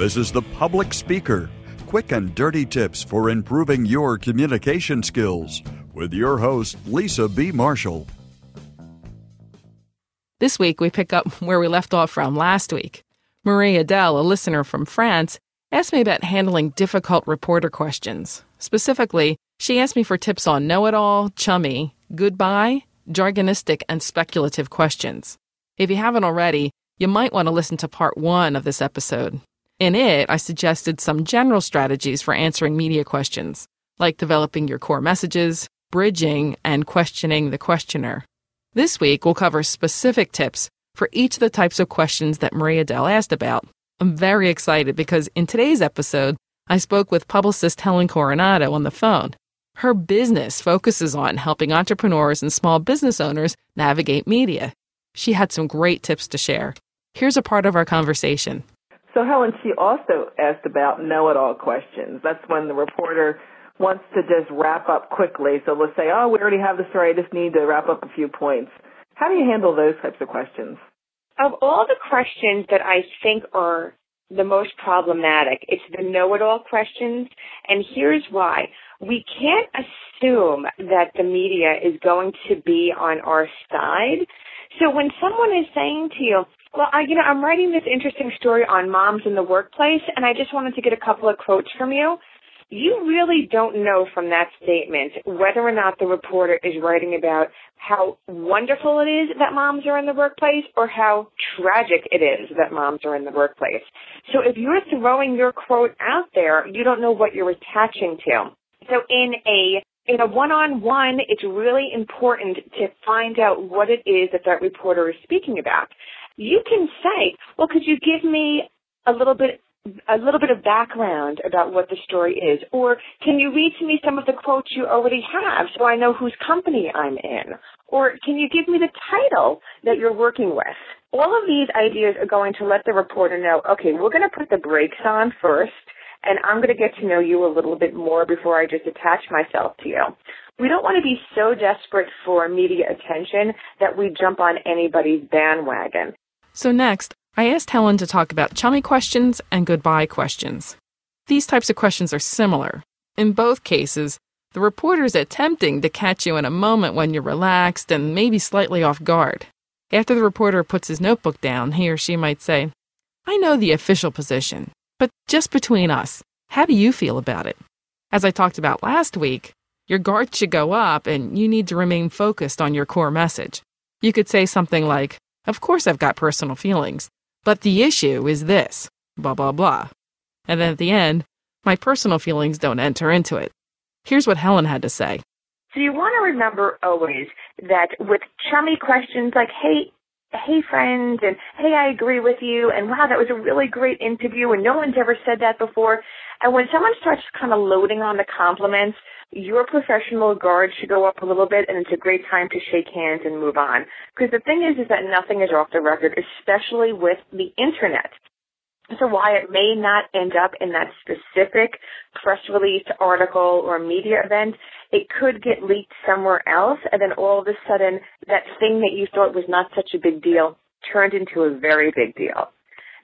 This is The Public Speaker quick and dirty tips for improving your communication skills with your host, Lisa B. Marshall. This week, we pick up where we left off from last week. Marie Adele, a listener from France, asked me about handling difficult reporter questions. Specifically, she asked me for tips on know it all, chummy, goodbye, jargonistic, and speculative questions. If you haven't already, you might want to listen to part one of this episode. In it, I suggested some general strategies for answering media questions, like developing your core messages, bridging, and questioning the questioner. This week, we'll cover specific tips for each of the types of questions that Maria Adele asked about. I'm very excited because in today's episode, I spoke with publicist Helen Coronado on the phone. Her business focuses on helping entrepreneurs and small business owners navigate media. She had some great tips to share. Here's a part of our conversation. So Helen, she also asked about know-it-all questions. That's when the reporter wants to just wrap up quickly. So let's say, oh, we already have the story. I just need to wrap up a few points. How do you handle those types of questions? Of all the questions that I think are the most problematic, it's the know-it-all questions. And here's why. We can't assume that the media is going to be on our side. So when someone is saying to you, well, I, you know, I'm writing this interesting story on moms in the workplace, and I just wanted to get a couple of quotes from you. You really don't know from that statement whether or not the reporter is writing about how wonderful it is that moms are in the workplace or how tragic it is that moms are in the workplace. So if you're throwing your quote out there, you don't know what you're attaching to. So in a in a one-on-one, it's really important to find out what it is that that reporter is speaking about you can say, well, could you give me a little bit a little bit of background about what the story is, or can you read to me some of the quotes you already have so I know whose company I'm in, or can you give me the title that you're working with? All of these ideas are going to let the reporter know, okay, we're going to put the brakes on first, and I'm going to get to know you a little bit more before I just attach myself to you. We don't want to be so desperate for media attention that we jump on anybody's bandwagon. So, next, I asked Helen to talk about chummy questions and goodbye questions. These types of questions are similar. In both cases, the reporter is attempting to catch you in a moment when you're relaxed and maybe slightly off guard. After the reporter puts his notebook down, he or she might say, I know the official position, but just between us, how do you feel about it? As I talked about last week, your guard should go up and you need to remain focused on your core message. You could say something like, of course, I've got personal feelings, but the issue is this blah, blah, blah. And then at the end, my personal feelings don't enter into it. Here's what Helen had to say. So you want to remember always that with chummy questions like, hey, hey friends, and hey, I agree with you, and wow, that was a really great interview, and no one's ever said that before. And when someone starts kind of loading on the compliments, your professional guard should go up a little bit and it's a great time to shake hands and move on. Because the thing is, is that nothing is off the record, especially with the internet. So why it may not end up in that specific press release, article, or media event, it could get leaked somewhere else, and then all of a sudden, that thing that you thought was not such a big deal turned into a very big deal.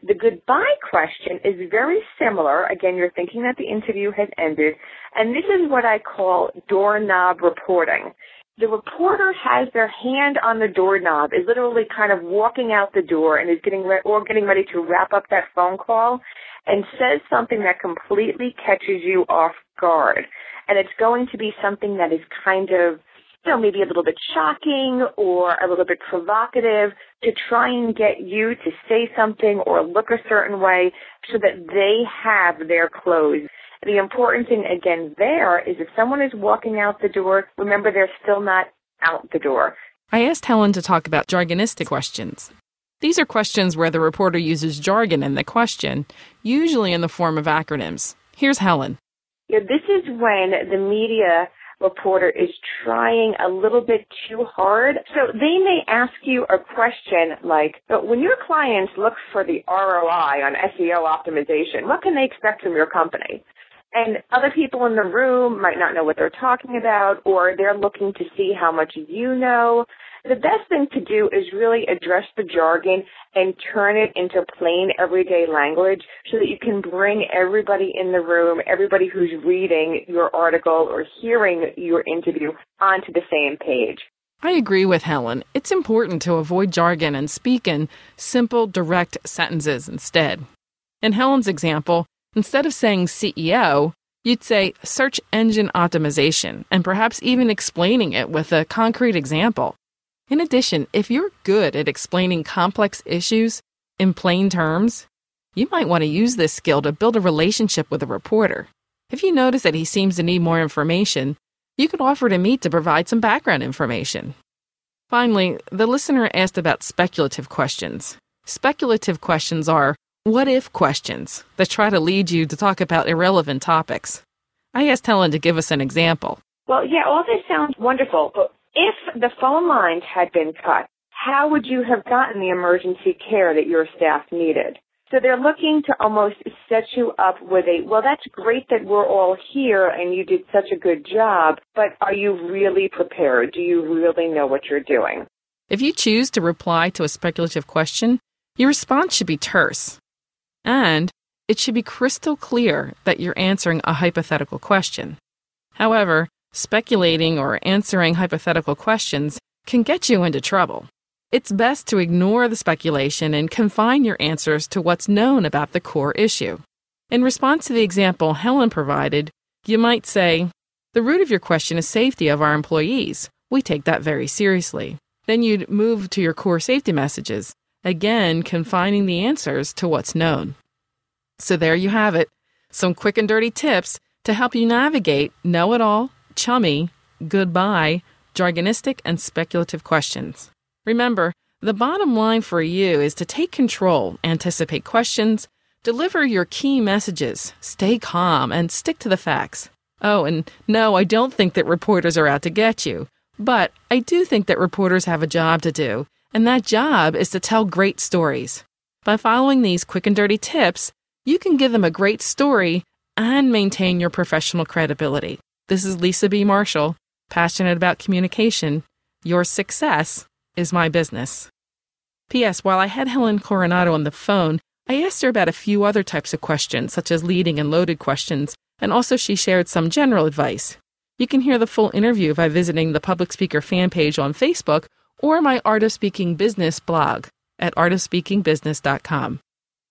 The goodbye question is very similar. Again, you're thinking that the interview has ended, and this is what I call doorknob reporting. The reporter has their hand on the doorknob, is literally kind of walking out the door and is getting re- or getting ready to wrap up that phone call and says something that completely catches you off guard. And it's going to be something that is kind of you know, maybe a little bit shocking or a little bit provocative to try and get you to say something or look a certain way so that they have their clothes. The important thing again there is if someone is walking out the door, remember they're still not out the door. I asked Helen to talk about jargonistic questions. These are questions where the reporter uses jargon in the question, usually in the form of acronyms. Here's Helen. Yeah, this is when the media reporter is trying a little bit too hard. So they may ask you a question like, but when your clients look for the ROI on SEO optimization, what can they expect from your company? And other people in the room might not know what they're talking about, or they're looking to see how much you know. The best thing to do is really address the jargon and turn it into plain everyday language so that you can bring everybody in the room, everybody who's reading your article or hearing your interview onto the same page. I agree with Helen. It's important to avoid jargon and speak in simple, direct sentences instead. In Helen's example, instead of saying SEO, you'd say search engine optimization and perhaps even explaining it with a concrete example. In addition, if you're good at explaining complex issues in plain terms, you might want to use this skill to build a relationship with a reporter. If you notice that he seems to need more information, you could offer to meet to provide some background information. Finally, the listener asked about speculative questions. Speculative questions are what if questions that try to lead you to talk about irrelevant topics. I asked Helen to give us an example. Well, yeah, all this sounds wonderful, but the phone lines had been cut, how would you have gotten the emergency care that your staff needed? So they're looking to almost set you up with a, well, that's great that we're all here and you did such a good job, but are you really prepared? Do you really know what you're doing? If you choose to reply to a speculative question, your response should be terse. And it should be crystal clear that you're answering a hypothetical question. However, speculating or answering hypothetical questions can get you into trouble. It's best to ignore the speculation and confine your answers to what's known about the core issue. In response to the example Helen provided, you might say, The root of your question is safety of our employees. We take that very seriously. Then you'd move to your core safety messages, again confining the answers to what's known. So there you have it some quick and dirty tips to help you navigate know it all, chummy, goodbye, jargonistic, and speculative questions. Remember, the bottom line for you is to take control, anticipate questions, deliver your key messages, stay calm, and stick to the facts. Oh, and no, I don't think that reporters are out to get you. But I do think that reporters have a job to do, and that job is to tell great stories. By following these quick and dirty tips, you can give them a great story and maintain your professional credibility. This is Lisa B. Marshall, passionate about communication. Your success is my business. P.S. While I had Helen Coronado on the phone, I asked her about a few other types of questions, such as leading and loaded questions, and also she shared some general advice. You can hear the full interview by visiting the Public Speaker fan page on Facebook or my Art of Speaking Business blog at artofspeakingbusiness.com.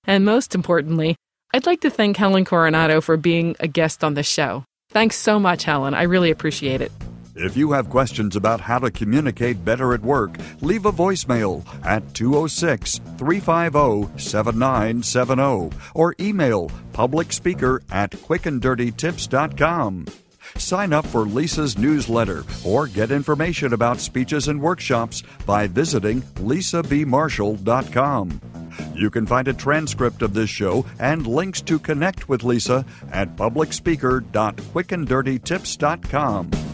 And most importantly, I'd like to thank Helen Coronado for being a guest on the show. Thanks so much, Helen. I really appreciate it. If you have questions about how to communicate better at work, leave a voicemail at 206 350 7970 or email publicspeaker at quickanddirtytips.com. Sign up for Lisa's newsletter or get information about speeches and workshops by visiting lisabmarshall.com. You can find a transcript of this show and links to connect with Lisa at publicspeaker.quickanddirtytips.com.